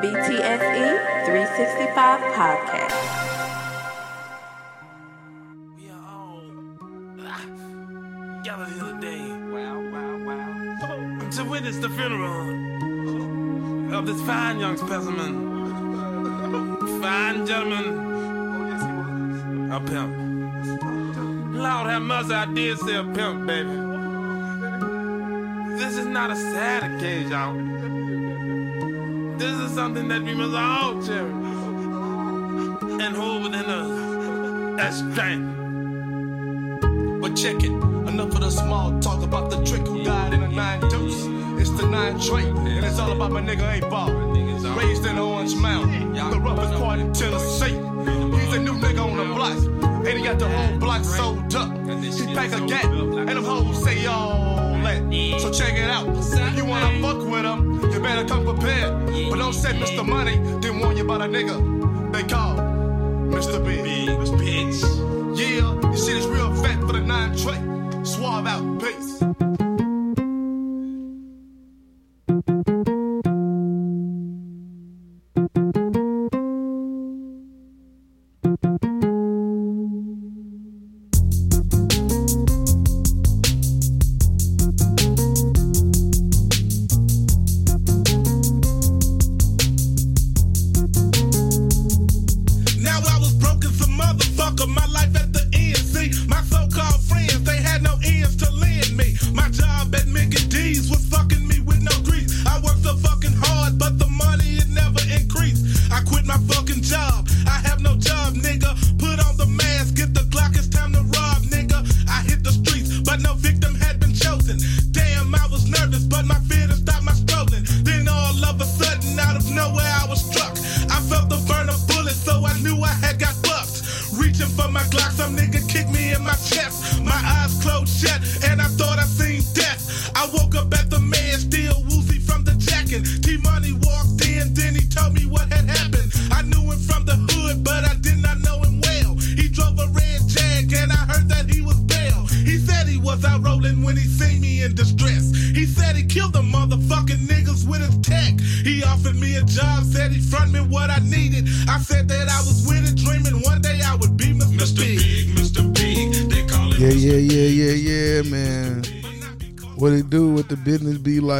BTSE 365 podcast. We are all here today. Wow, wow, wow. To witness the funeral of this fine young specimen. Fine gentleman. A pimp. Lord have mercy, I did say a pimp, baby. This is not a sad occasion. This is something that we must all cherish and hold within us as strength. But check it, enough of the small talk about the trick who died in a nine deuce. It's the nine trait, and it's all about my nigga A Ball. Raised in Orange Mound, the roughest part in Tennessee. He's a new nigga on the block, and he got the whole block sold up. He pack a gap, and them hoes say all that. So check it out. You better come prepared. But don't say Mr. Money, didn't warn you about a nigga. They call Mr. Big. Bitch. Yeah, this shit is real fat for the nine tray. Suave out, peace.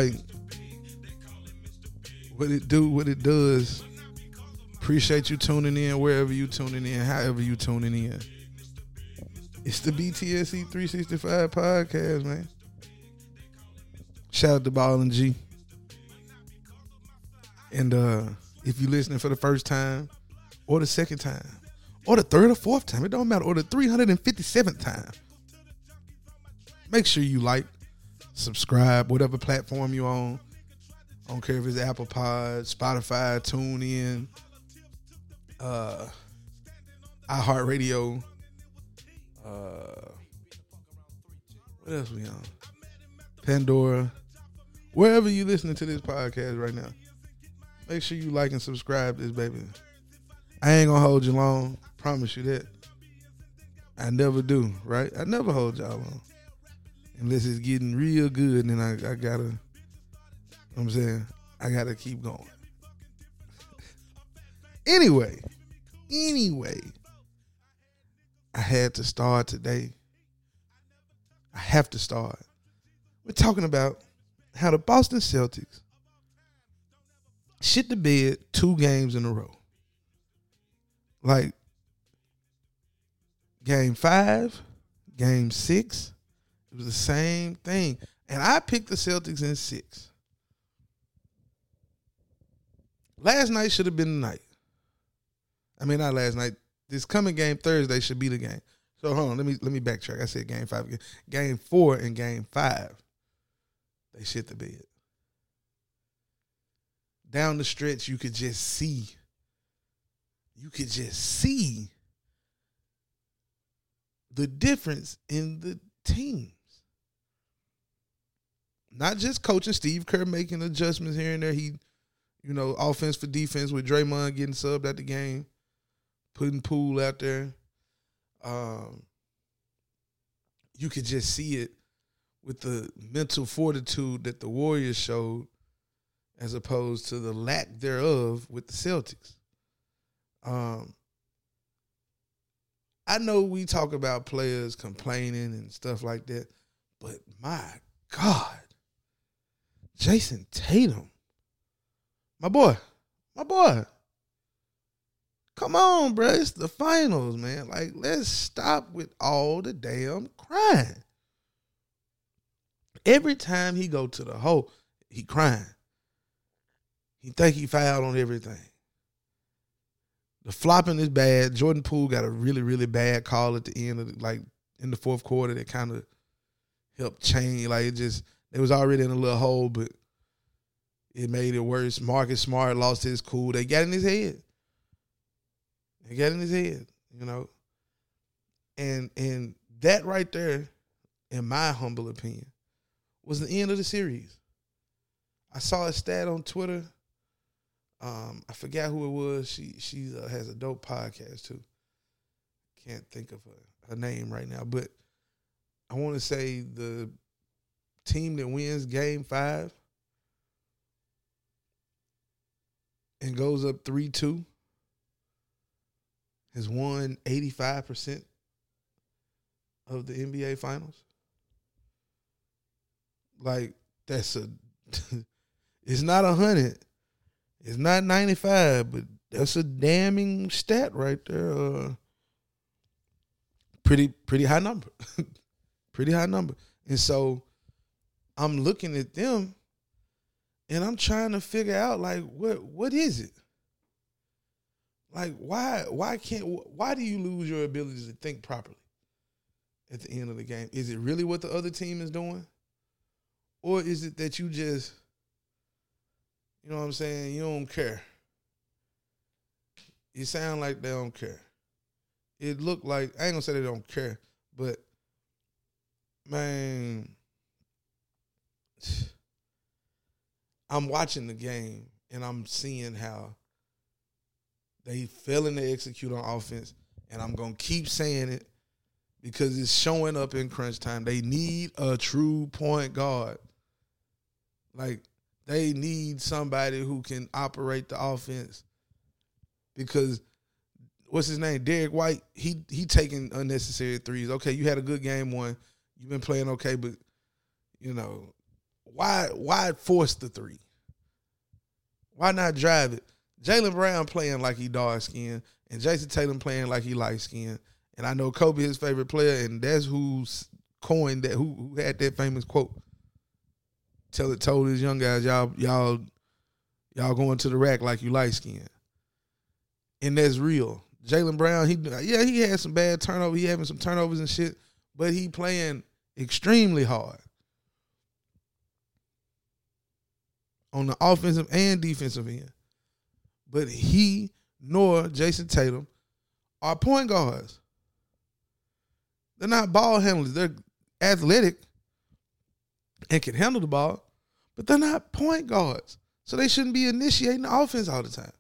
Like. What it do, what it does. Appreciate you tuning in wherever you tuning in, however you tuning in. It's the BTSE 365 podcast, man. Shout out to Ball and G. And uh if you're listening for the first time, or the second time, or the third or fourth time, it don't matter, or the 357th time, make sure you like, subscribe, whatever platform you on. I don't care if it's Apple Pod, Spotify, TuneIn, uh, iHeartRadio. Uh, what else we on? Pandora. Wherever you listening to this podcast right now, make sure you like and subscribe this baby. I ain't gonna hold you long. Promise you that. I never do, right? I never hold y'all long. Unless it's getting real good, then I, I gotta, you know what I'm saying? I gotta keep going. anyway, anyway, I had to start today. I have to start. We're talking about how the Boston Celtics shit the bed two games in a row. Like game five, game six, it was the same thing. And I picked the Celtics in six. Last night should have been the night. I mean, not last night. This coming game Thursday should be the game. So hold on, let me let me backtrack. I said game five, again. game four, and game five. They shit the bed. Down the stretch, you could just see. You could just see the difference in the teams. Not just coaching Steve Kerr making adjustments here and there. He, you know, offense for defense with Draymond getting subbed at the game, putting Poole out there. Um, you could just see it with the mental fortitude that the Warriors showed as opposed to the lack thereof with the Celtics. Um, I know we talk about players complaining and stuff like that, but my God, Jayson Tatum, my boy, my boy. Come on, bro. It's the finals, man. Like, let's stop with all the damn crying. Every time he go to the hole, he crying. He think he fouled on everything. The flopping is bad. Jordan Poole got a really, really bad call at the end of the, like in the fourth quarter that kind of helped change. Like it just it was already in a little hole, but it made it worse. Marcus Smart lost his cool. They got in his head. They got in his head, you know. And and that right there, in my humble opinion, was the end of the series. I saw a stat on Twitter. Um, I forgot who it was. She she uh, has a dope podcast too. Can't think of her, her name right now, but I want to say the team that wins Game Five and goes up three two has won eighty five percent of the NBA Finals. Like that's a, it's not a hundred it's not 95, but that's a damning stat right there. Uh, pretty pretty high number. pretty high number. And so I'm looking at them and I'm trying to figure out like what what is it? Like why why can't why do you lose your ability to think properly at the end of the game? Is it really what the other team is doing? Or is it that you just you know what I'm saying? You don't care. You sound like they don't care. It looked like I ain't gonna say they don't care, but man, I'm watching the game and I'm seeing how they failing to execute on offense, and I'm gonna keep saying it because it's showing up in crunch time. They need a true point guard. Like they need somebody who can operate the offense because what's his name? Derrick White. He he taking unnecessary threes. Okay, you had a good game one. You've been playing okay, but you know why why force the three? Why not drive it? Jaylen Brown playing like he dark skinned and Jayson Tatum playing like he light skinned. And I know Kobe his favorite player, and that's who's coined that who, who had that famous quote tell it told his young guys, y'all, y'all, y'all going to the rack like you light skinned. And that's real. Jaylen Brown, he yeah, he had some bad turnover. He having some turnovers and shit, but he playing extremely hard. On the offensive and defensive end. But he nor Jayson Tatum are point guards. They're not ball handlers. They're athletic and can handle the ball, but they're not point guards. So they shouldn't be initiating the offense all the time.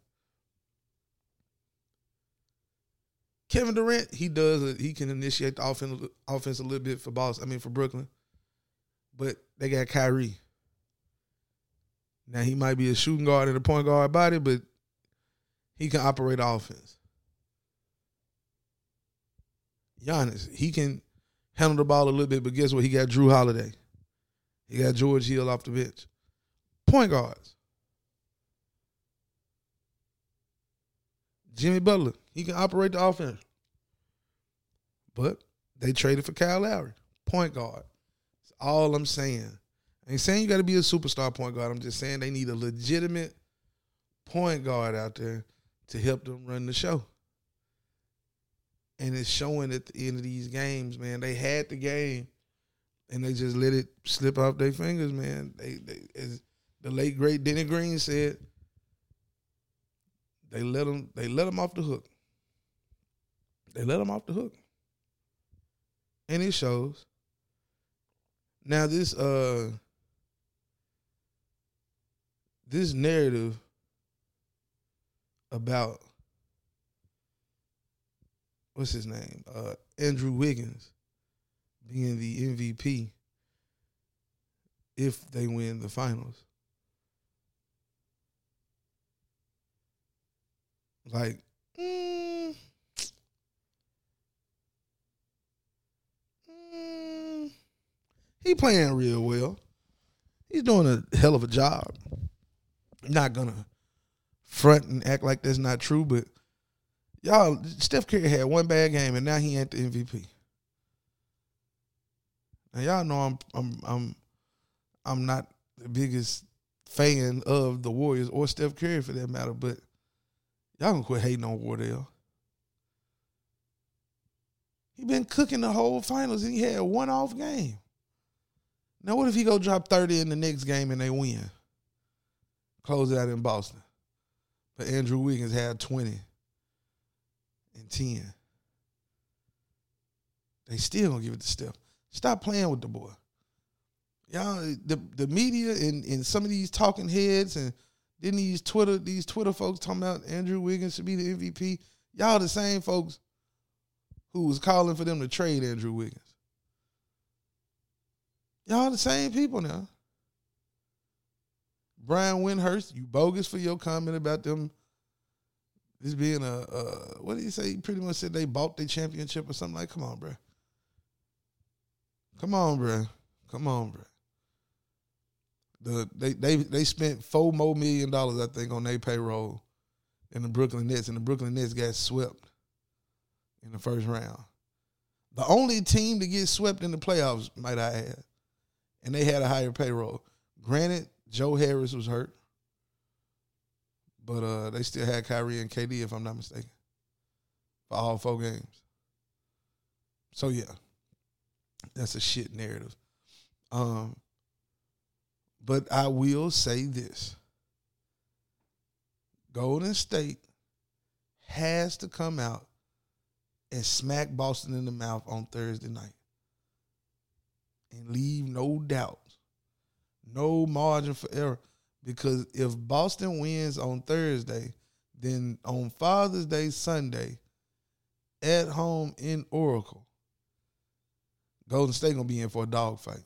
Kevin Durant, he does he can initiate the offense offense a little bit for Boston. I mean for Brooklyn. But they got Kyrie. Now he might be a shooting guard and a point guard body, but he can operate offense. Giannis, he can handle the ball a little bit, but guess what? He got Jrue Holiday. He got George Hill off the bench. Point guards. Jimmy Butler, he can operate the offense. But they traded for Kyle Lowry, point guard. That's all I'm saying. Ain't saying you got to be a superstar point guard. I'm just saying they need a legitimate point guard out there to help them run the show. And it's showing at the end of these games, man. They had the game and they just let it slip off their fingers, man. They, they as the late great Denny Green said, they let them they let them off the hook. They let them off the hook, and it shows. Now this uh this narrative about what's his name? Uh, Andrew Wiggins being the MVP if they win the finals. Like, mm, mm, he playing real well. He's doing a hell of a job. Not gonna front and act like that's not true, but y'all, Steph Curry had one bad game and now he ain't the MVP. Now y'all know I'm I'm I'm I'm not the biggest fan of the Warriors or Steph Curry for that matter, but y'all gonna quit hating on Wardell. He been cooking the whole finals and he had one off game. Now what if he go drop 30 in the next game and they win? Close out in Boston. But Andrew Wiggins had 20 and 10. They still gonna give it to Steph. Stop playing with the boy. Y'all, the the media and, and some of these talking heads and then these Twitter these Twitter folks talking about Andrew Wiggins should be the MVP. Y'all the same folks who was calling for them to trade Andrew Wiggins. Y'all the same people now. Brian Windhorst, you bogus for your comment about them this being a uh, what did he say? He pretty much said they bought the championship or something like. Come on, bro. Come on, bro. Come on, bro. The they they they spent four more million dollars, I think, on their payroll in the Brooklyn Nets, and the Brooklyn Nets got swept in the first round. The only team to get swept in the playoffs, might I add, and they had a higher payroll. Granted, Joe Harris was hurt, but uh, they still had Kyrie and KD, if I'm not mistaken, for all four games. So yeah, that's a shit narrative. Um, but I will say this: Golden State has to come out and smack Boston in the mouth on Thursday night and leave no doubt, no margin for error. Because if Boston wins on Thursday, then on Father's Day Sunday, at home in Oracle, Golden State gonna be in for a dogfight.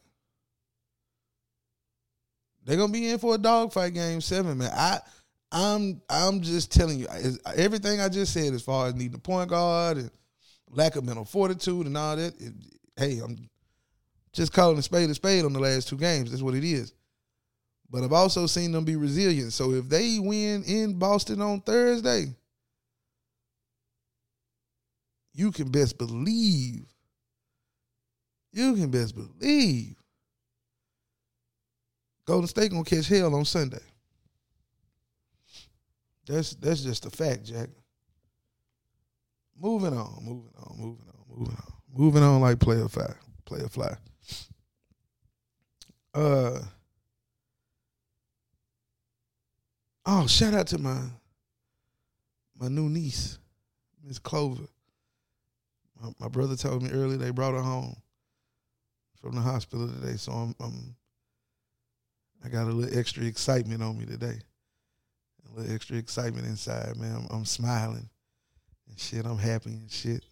They're gonna be in for a dogfight game seven, man. I I'm I'm just telling you everything I just said as far as needing a point guard and lack of mental fortitude and all that. It, hey, I'm just calling a spade a spade on the last two games. That's what it is. But I've also seen them be resilient. So if they win in Boston on Thursday, you can best believe, you can best believe Golden State gonna catch hell on Sunday. That's that's just a fact, Jack. Moving on, moving on, moving on, moving on, moving on like player fly, player fly. Uh oh, shout out to my my new niece, Miss Clover. My, my, brother told me earlier they brought her home from the hospital today, so I'm, I'm I got a little extra excitement on me today. A little extra excitement inside, man. I'm, I'm smiling and shit. I'm happy and shit.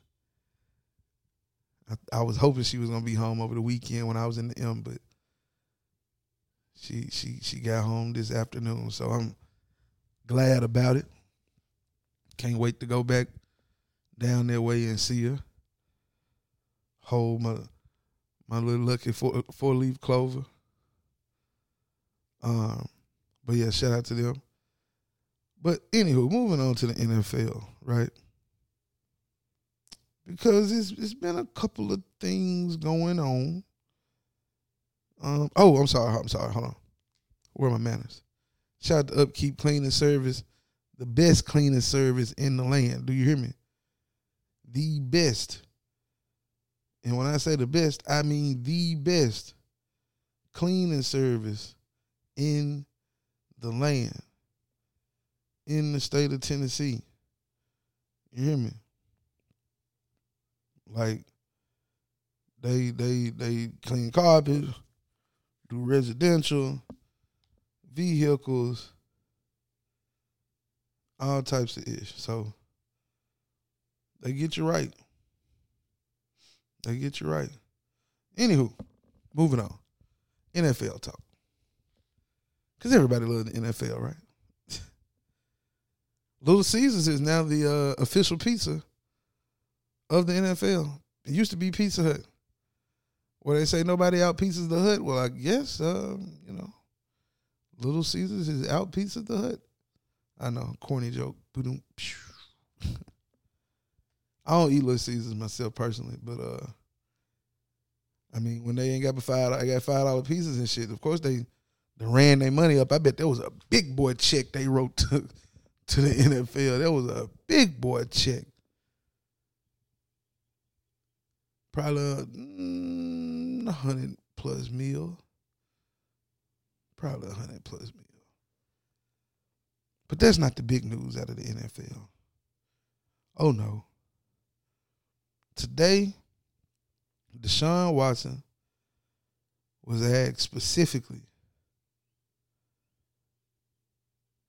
I, I, was hoping she was gonna be home over the weekend when I was in the M, but she she she got home this afternoon, so I'm glad about it. Can't wait to go back down that way and see her. Hold my my little lucky four four leaf clover. Um, but yeah, shout out to them. But anywho, moving on to the NFL, right? Because it's it's been a couple of things going on. Um, oh, I'm sorry, I'm sorry. Hold on. Where are my manners? Shout out to Upkeep Cleaning Service, the best cleaning service in the land. Do you hear me? The best. And when I say the best, I mean the best cleaning service in the land, in the state of Tennessee. You hear me? Like they they they clean carpets, residential, vehicles, all types of ish. So they get you right. They get you right. Anywho, moving on. NFL talk. Because everybody loves the NFL, right? Little Caesars is now the uh, official pizza of the NFL. It used to be Pizza Hut. Where they say nobody out pizzas the hood. Well, I guess um, you know, Little Caesars is out pizza the hood. I know, corny joke. I don't eat Little Caesars myself personally, but uh, I mean, when they ain't got five, I got five dollar pieces and shit. Of course, they they ran their money up. I bet there was a big boy check they wrote to to the NFL. That was a big boy check. Probably a mm, hundred plus meal. Probably a hundred plus meal. But that's not the big news out of the NFL. Oh no. Today, Deshaun Watson was asked specifically,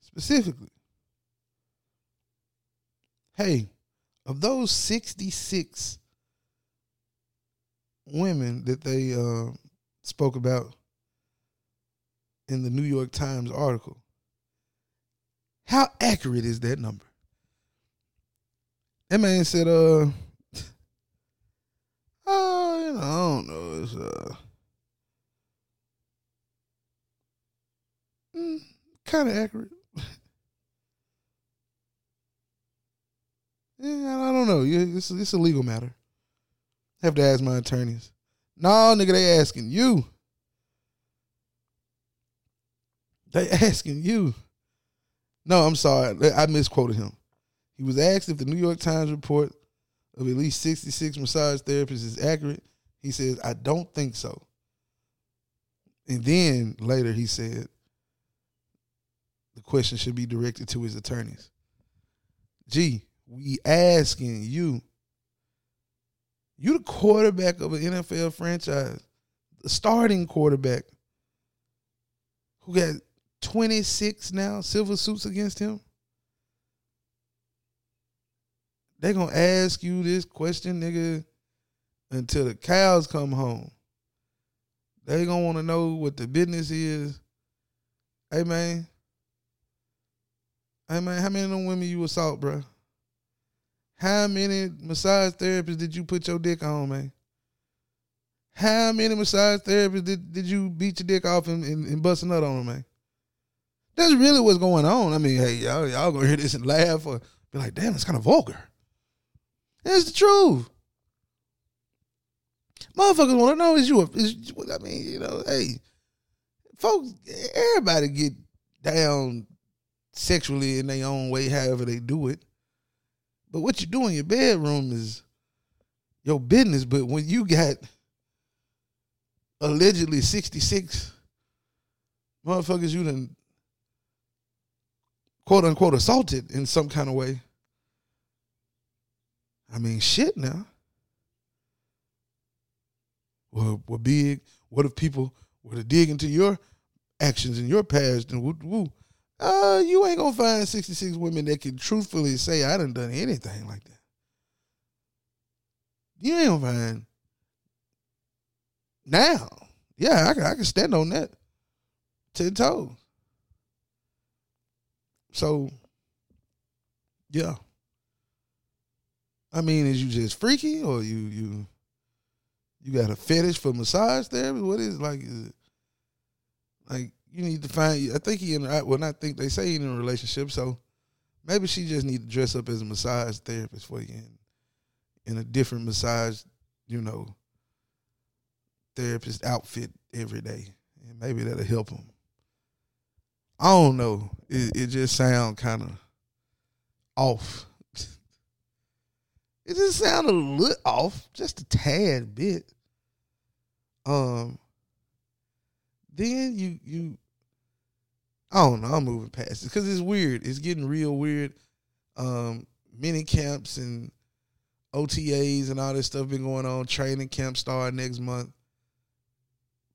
specifically, hey, of those 66 women that they uh, spoke about in the New York Times article, how accurate is that number? That man said, uh, oh, you know, I don't know. It's uh mm, kind of accurate. yeah, I don't know. It's it's a legal matter. Have to ask my attorneys. No, nigga, they asking you. They asking you. No, I'm sorry. I misquoted him. He was asked if the New York Times report of at least 66 massage therapists is accurate. He says, I don't think so. And then later he said, the question should be directed to his attorneys. Gee, we asking you. You the quarterback of an NFL franchise, the starting quarterback, who got 26 now civil suits against him. They gonna ask you this question, nigga, until the cows come home. They gonna want to know what the business is. Hey man, hey man, how many of them women you assault, bro? How many massage therapists did you put your dick on, man? How many massage therapists did, did you beat your dick off and, and, and bust a nut on man? That's really what's going on. I mean, hey, y'all, y'all gonna hear this and laugh or be like, damn, it's kind of vulgar. It's the truth. Motherfuckers want to know is you a, is, I mean, you know, hey, folks, everybody get down sexually in their own way, however they do it. But what you do in your bedroom is your business. But when you got allegedly 66 motherfuckers you done quote unquote assaulted in some kind of way. I mean, shit now. Well, well, big. What if people were to dig into your actions in your past and woo, woo, uh, you ain't gonna find 66 women that can truthfully say I done done anything like that. You ain't gonna find now. Yeah, I can I can stand on that. Ten toes. So yeah. I mean, is you just freaky or you you you got a fetish for massage therapy? What is like is it like you need to find I think he in well not think they say he in a relationship, so maybe she just need to dress up as a massage therapist for you in, a different massage, you know, therapist outfit every day. And maybe that'll help him. I don't know. It it just sound kind of off. it just sounded a little off, just a tad bit. Um. Then you you. I don't know. I'm moving past it because it's weird. It's getting real weird. Um, mini camps and OTAs and all this stuff been going on. Training camp start next month.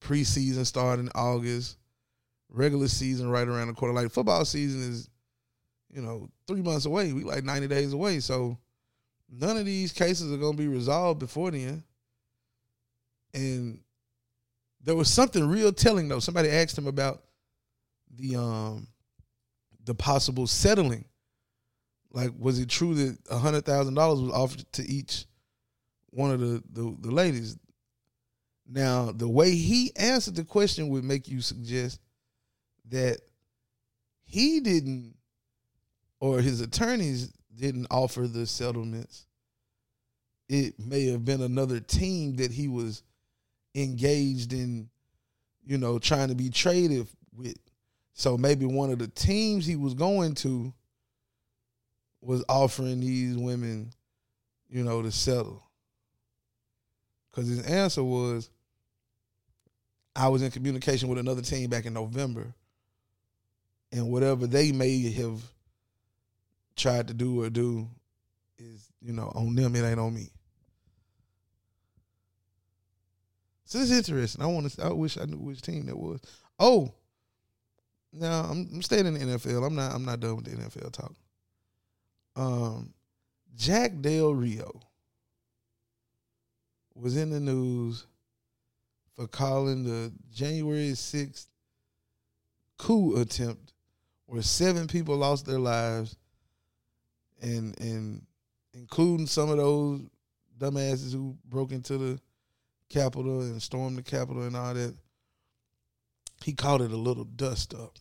Preseason start in August regular season right around the corner. Like football season is, you know, three months away. We like ninety days away. So none of these cases are gonna be resolved before then. And there was something real telling though. Somebody asked him about the um the possible settling Like, was it true that a hundred thousand dollars was offered to each one of the, the the ladies? Now, the way he answered the question would make you suggest that he didn't, or his attorneys didn't offer the settlements. It may have been another team that he was engaged in, you know, trying to be traded with. So maybe one of the teams he was going to was offering these women, you know, to settle. Because his answer was, I was in communication with another team back in November, and whatever they may have tried to do or do is, you know, on them. It ain't on me. So this is interesting. I want to. I wish I knew which team that was. Oh, now I'm, I'm staying in the NFL. I'm not. I'm not done with the NFL talk. Um, Jack Del Rio was in the news for calling the January 6th coup attempt where seven people lost their lives and and including some of those dumbasses who broke into the Capitol and stormed the Capitol and all that. He called it a little dust up.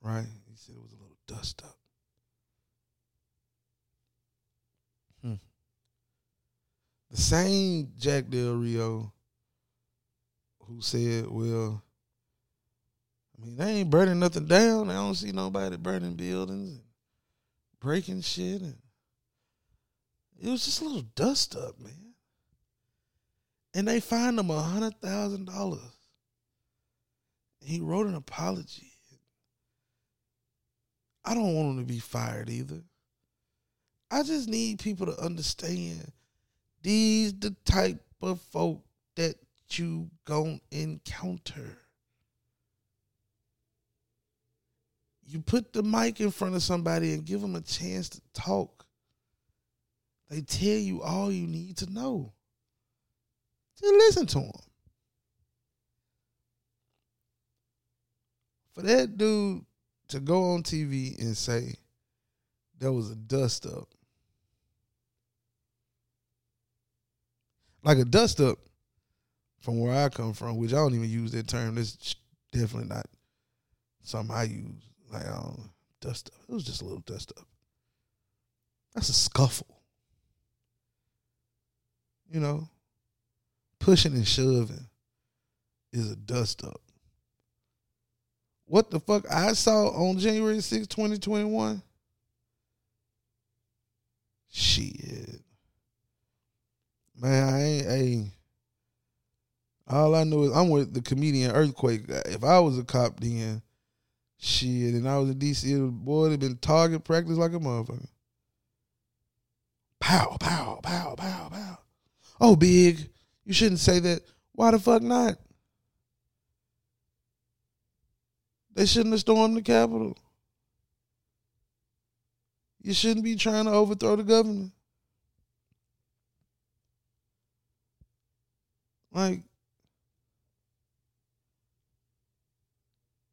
Right? He said it was a little dust up. Hmm. The same Jack Del Rio who said, well, I mean, they ain't burning nothing down. I don't see nobody burning buildings and breaking shit. And it was just a little dust up, man. And they fined him a hundred thousand dollars. He wrote an apology. I don't want him to be fired either. I just need people to understand these the type of folk that you gon' encounter. You put the mic in front of somebody and give them a chance to talk. They tell you all you need to know. Just listen to them. For that dude to go on TV and say there was a dust up, like a dust up from where I come from, which I don't even use that term. That's definitely not something I use. Like I don't dust up. It was just a little dust up. That's a scuffle. You know, pushing and shoving is a dust up. What the fuck I saw on January 6, 2021? Shit. Man, I ain't a. All I know is I'm with the comedian Earthquake. If I was a cop then, shit, and I was in DC, boy, it'd been target practice like a motherfucker. Pow, pow, pow, pow, pow. Oh, big. You shouldn't say that. Why the fuck not? They shouldn't have stormed the Capitol. You shouldn't be trying to overthrow the government. Like,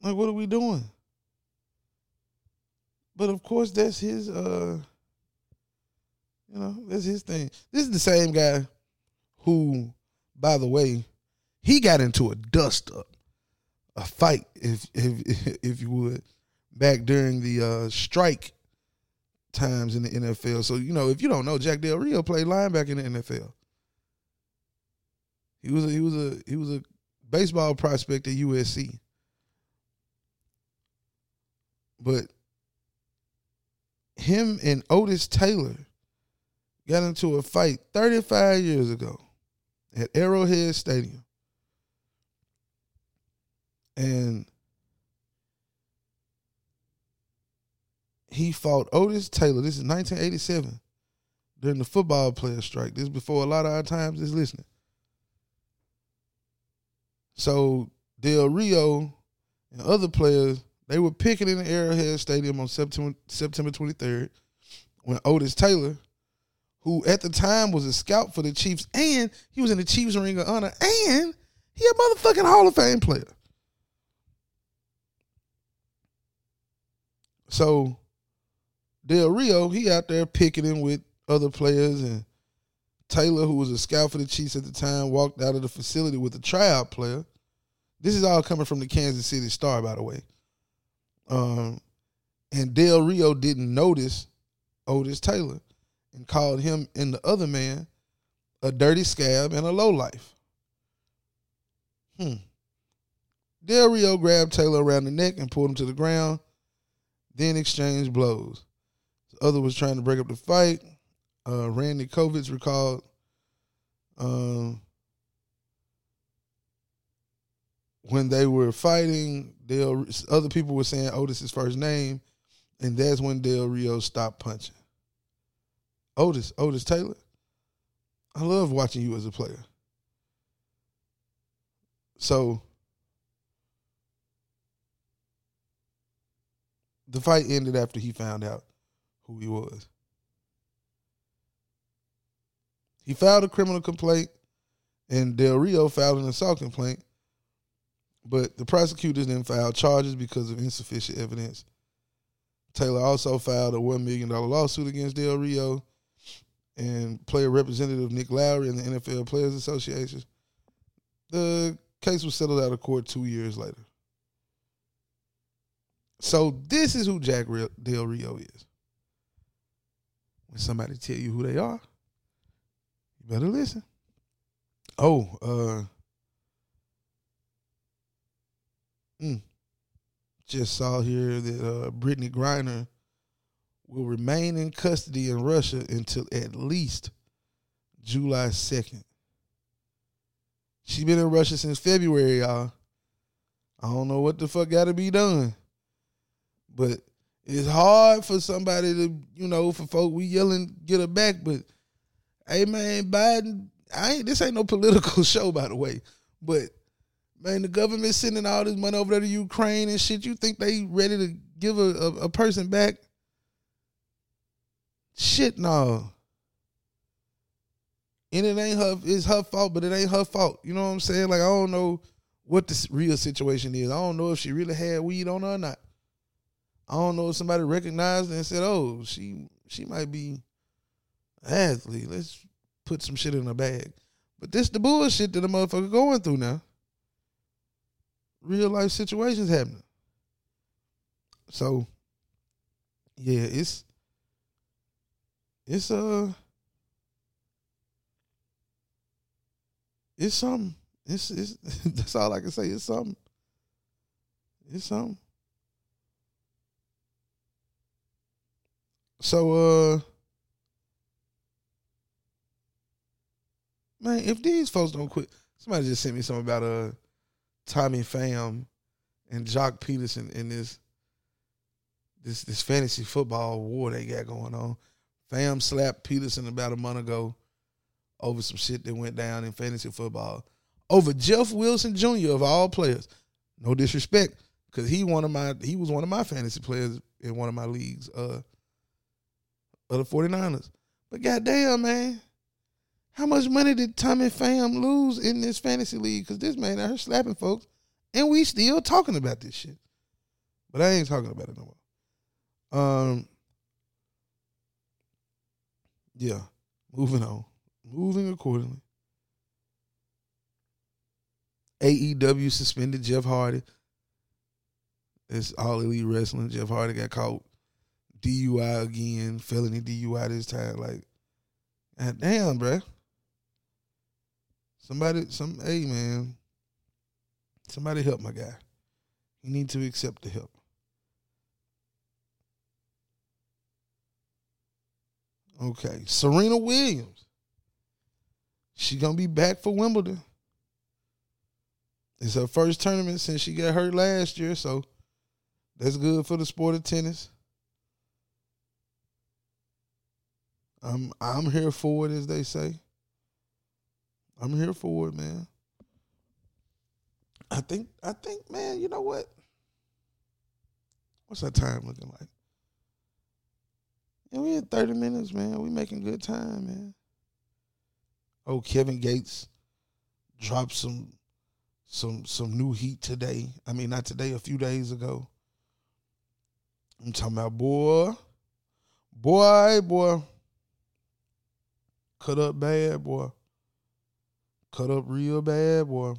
like what are we doing? But of course, that's his. uh You know, that's his thing. This is the same guy who, by the way, he got into a dust up, a fight, if if if you would, back during the uh, strike times in the NFL. So you know, if you don't know, Jack Del Rio played linebacker in the NFL. He was a, he was a he was a baseball prospect at USC. But him and Otis Taylor got into a fight 35 years ago at Arrowhead Stadium. And he fought Otis Taylor. This is 1987 during the football player strike. This is before a lot of our times is listening. So Del Rio and other players, they were picking in the Arrowhead Stadium on September September 23rd when Otis Taylor, who at the time was a scout for the Chiefs, and he was in the Chiefs Ring of Honor, and he a motherfucking Hall of Fame player. So Del Rio, he out there picketing with other players, and Taylor, who was a scout for the Chiefs at the time, walked out of the facility with a tryout player. This is all coming from the Kansas City Star, by the way. Um, and Del Rio didn't notice Otis Taylor and called him and the other man a dirty scab and a lowlife. Hmm. Del Rio grabbed Taylor around the neck and pulled him to the ground, then exchanged blows. The other was trying to break up the fight. Uh, Randy Covitz recalled um, when they were fighting, Del, other people were saying Otis's first name, and that's when Del Rio stopped punching. Otis, Otis Taylor. I love watching you as a player. So the fight ended after he found out who he was. He filed a criminal complaint, and Del Rio filed an assault complaint, but the prosecutors didn't file charges because of insufficient evidence. Taylor also filed a $1 million lawsuit against Del Rio and player representative Nick Lowery and the NFL Players Association. The case was settled out of court two years later. So this is who Jack Del Rio is. When somebody tell you who they are, you better listen. Oh, uh, mm, just saw here that uh, Brittney Griner will remain in custody in Russia until at least July 2nd. She been in Russia since February, y'all. I don't know what the fuck got to be done. But it's hard for somebody to, you know, for folk we yelling get her back. But hey, man, Biden, I ain't. This ain't no political show, by the way. But man, the government sending all this money over there to Ukraine and shit. You think they ready to give a, a, a person back? Shit, no. And it ain't her. It's her fault, but it ain't her fault. You know what I'm saying? Like I don't know what the real situation is. I don't know if she really had weed on her or not. I don't know if somebody recognized and said, "Oh, she she might be an athlete. Let's put some shit in her bag." But this the bullshit that the motherfucker going through now. Real life situations happening. So, yeah, it's it's uh it's something. It's it's that's all I can say. It's something. It's something. So uh man, if these folks don't quit, somebody just sent me something about uh Tommy Pham and Joc Pederson in this this this fantasy football war they got going on. Pham slapped Peterson about a month ago over some shit that went down in fantasy football. Over Jeff Wilson Jr. of all players. No disrespect, because he one of my he was one of my fantasy players in one of my leagues. Uh of the 49ers. But goddamn, man, how much money did Tommy Pham lose in this fantasy league? Because this man out here slapping folks, and we still talking about this shit. But I ain't talking about it no more. Um, yeah, moving on, moving accordingly. AEW suspended Jeff Hardy. It's all elite wrestling. Jeff Hardy got caught DUI again, felony DUI this time. Like, God damn, bro. Somebody, some, hey man, somebody help my guy. He need to accept the help. Okay, Serena Williams. She gonna be back for Wimbledon. It's her first tournament since she got hurt last year, so that's good for the sport of tennis. I'm I'm here for it, as they say. I'm here for it, man. I think I think, man, you know what? What's that time looking like? Yeah, we had 30 minutes, man. We making good time, man. Oh, Kevin Gates dropped some some some new heat today. I mean, not today, a few days ago. I'm talking about boy. Boy, boy. Cut up bad, boy. Cut up real bad, boy.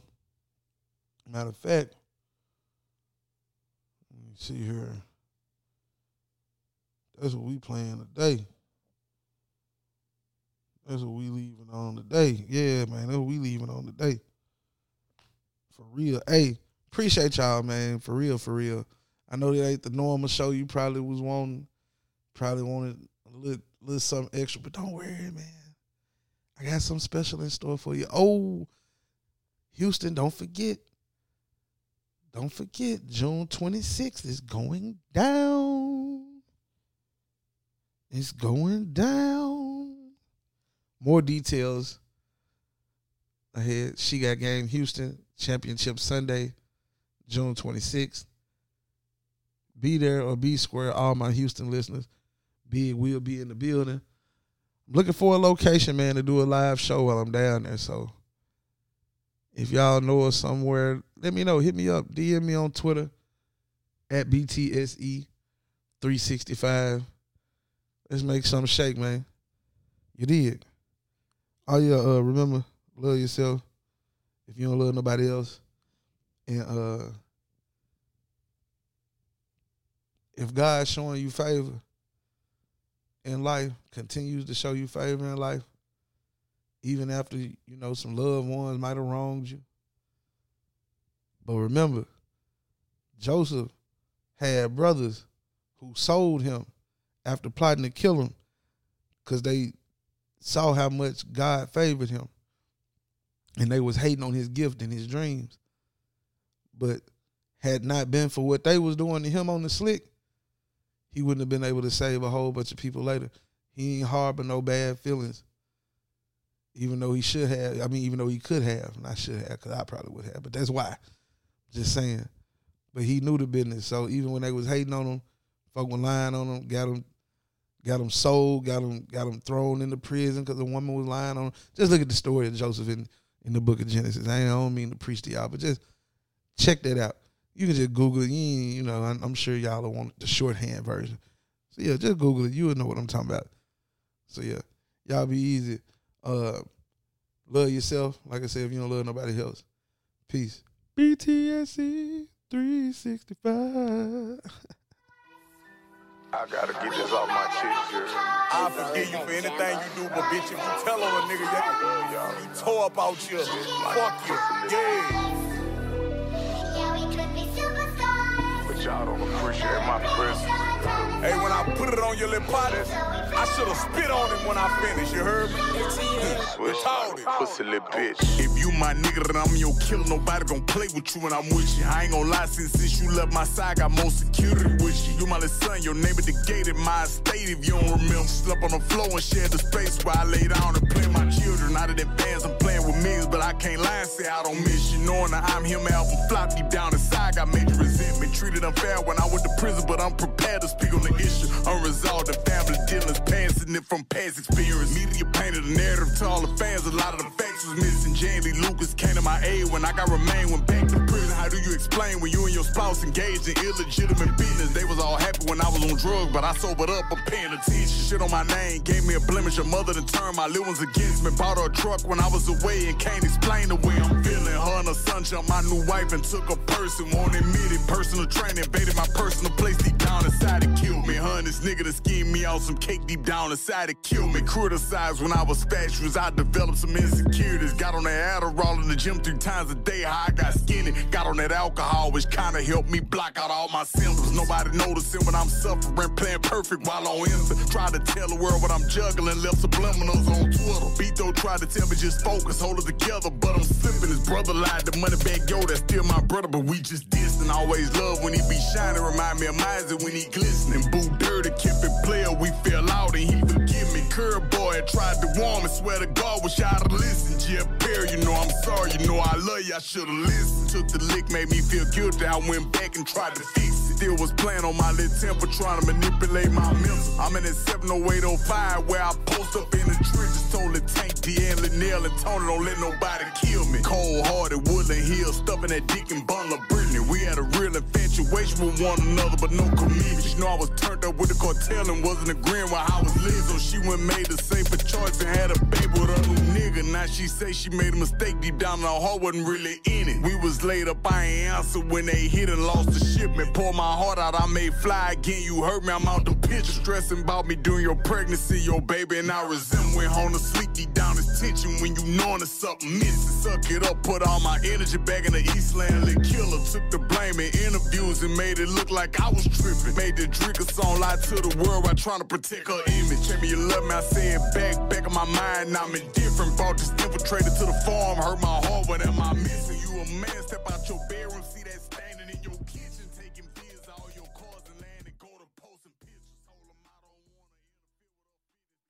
Matter of fact, let me see here. That's what we playing today. That's what we leaving on today. Yeah, man, that's what we leaving on today. For real. Hey, appreciate y'all, man. For real, for real. I know that ain't the normal show you probably was wanting. Probably wanted a little, little something extra, but don't worry, man. I got something special in store for you. Oh, Houston, don't forget. Don't forget, June 26th is going down. It's going down. More details ahead. She got game Houston Championship Sunday, June 26th. Be there or be square, all my Houston listeners. Big will be in the building. Looking for a location, man, to do a live show while I'm down there. So if y'all know us somewhere, let me know. Hit me up. DM me on Twitter at BTSE365. Let's make something shake, man. You did. Oh yeah, uh, remember, love yourself. If you don't love nobody else. And uh if God's showing you favor in life, continues to show you favor in life, even after, you know, some loved ones might have wronged you. But remember, Joseph had brothers who sold him after plotting to kill him because they saw how much God favored him. And they was hating on his gift and his dreams. But had not been for what they was doing to him on the slick, he wouldn't have been able to save a whole bunch of people later. He ain't harbor no bad feelings. Even though he should have, I mean, even though he could have, and I should have, because I probably would have, but that's why. Just saying. But he knew the business. So even when they was hating on him, folk were lying on him, got him, got him sold, got him, got him thrown into prison because the woman was lying on him. Just look at the story of Joseph in, in the book of Genesis. I, don't mean to preach to y'all, but just check that out. You can just Google it. You, you know, I'm, I'm sure y'all will want the shorthand version. So yeah, just Google it. You will know what I'm talking about. So yeah, y'all be easy. Uh, love yourself. Like I said, if you don't love nobody else, peace. BTSC 365. I gotta get this off my chest, Jerry. I forgive you for anything you do, but bitch, if you tell on a nigga, yeah, you tore up out here. Fuck you. Yeah. Y'all don't appreciate my presence. Hey, when I put it on your lip pot, I should have spit on him when I finished. You heard me? Switch Told like it. pussy little bitch. If you my nigga, then I'm your killer. Nobody gon' play with you when I'm with you. I ain't gon' lie, since, since you left my side, I got more security with you. You my little son, your name at the gate in my estate. If you don't remember, slept on the floor and shared the space where I lay down and play my children. Out of that bands, I'm playing with millions, but I can't lie and say I don't miss you. Knowing that I'm him, album flop deep down inside, got major resentment. Treated unfair when I went to prison, but I'm prepared to speak on the issue. Unresolved and family dealings, passing it from past experience. Media painted a narrative to all the fans. A lot of the facts was missing. Jamie Lucas came to my aid when I got remain went back to prison. How do you explain when you and your spouse engaged in illegitimate business? They was all happy when I was on drugs, but I sobered up. I'm paying attention. Shit on my name gave me a blemish. Your mother done turned my little ones against me. Bought her a truck when I was away and can't explain the way I'm feeling. Her and her son jumped my new wife and took a person. Won't admit it. Personal training invaded my personal place deep down inside to kill me. And this nigga that schemed me out some cake deep down inside to kill me. Criticized when I was fatuous. I developed some insecurities. Got on that Adderall in the gym three times a day. How I got skinny. Got on that alcohol, which kinda helped me block out all my symptoms. Nobody noticing when I'm suffering. Playing perfect while on Insta. Tried to tell the world what I'm juggling. Left subliminals on Twitter. Beto tried to tell me just focus, hold it together. But I'm slipping. His brother lied. The money back, yo, that's still my brother. But we just distant. Always love when he be shining. Remind me of Miser when he glistening. Boo dirty, kept it player. We fell out and he. Curb I tried to warm and swear to God, wish I'd have listened. Jeff Perry, you know I'm sorry. You know I love you. I should've listened. Took the lick, made me feel guilty. I went back and tried to fix it. Still was playing on my little temper, trying to manipulate my mental. I'm in that 70805 where I post up in the trenches. Told the tank, and Linnell telling Tony, don't let nobody kill me. Cold hearted, Woodland Hill, stuffing that dick and bundle of Brittany. We had a real infatuation with one another, but no commitment. She know I was turned up with the cartel and wasn't agreeing with how I was living. So she went made the safer choice and had a baby with new nigga. Now she say she made a mistake deep down in her heart, wasn't really in it. We was laid up, I ain't answer when they hit and lost the shipment. Pour my heart out, I made fly again. You hurt me, I'm out the picture. Stressing about me during your pregnancy, your baby, and I resent. Went home to sleep deep down is tension when you knowing there's something missing. Suck it up, put all my energy back in the Eastland. Lit killer took the blame in interviews and made it look like I was tripping. Made the drink a song lie to the world while trying to protect her image. Tell me you love me, I say it back, back in my mind. I'm indifferent. Brought this infiltrator to the farm, hurt my heart. What am I missing? You a man, step out your bedroom.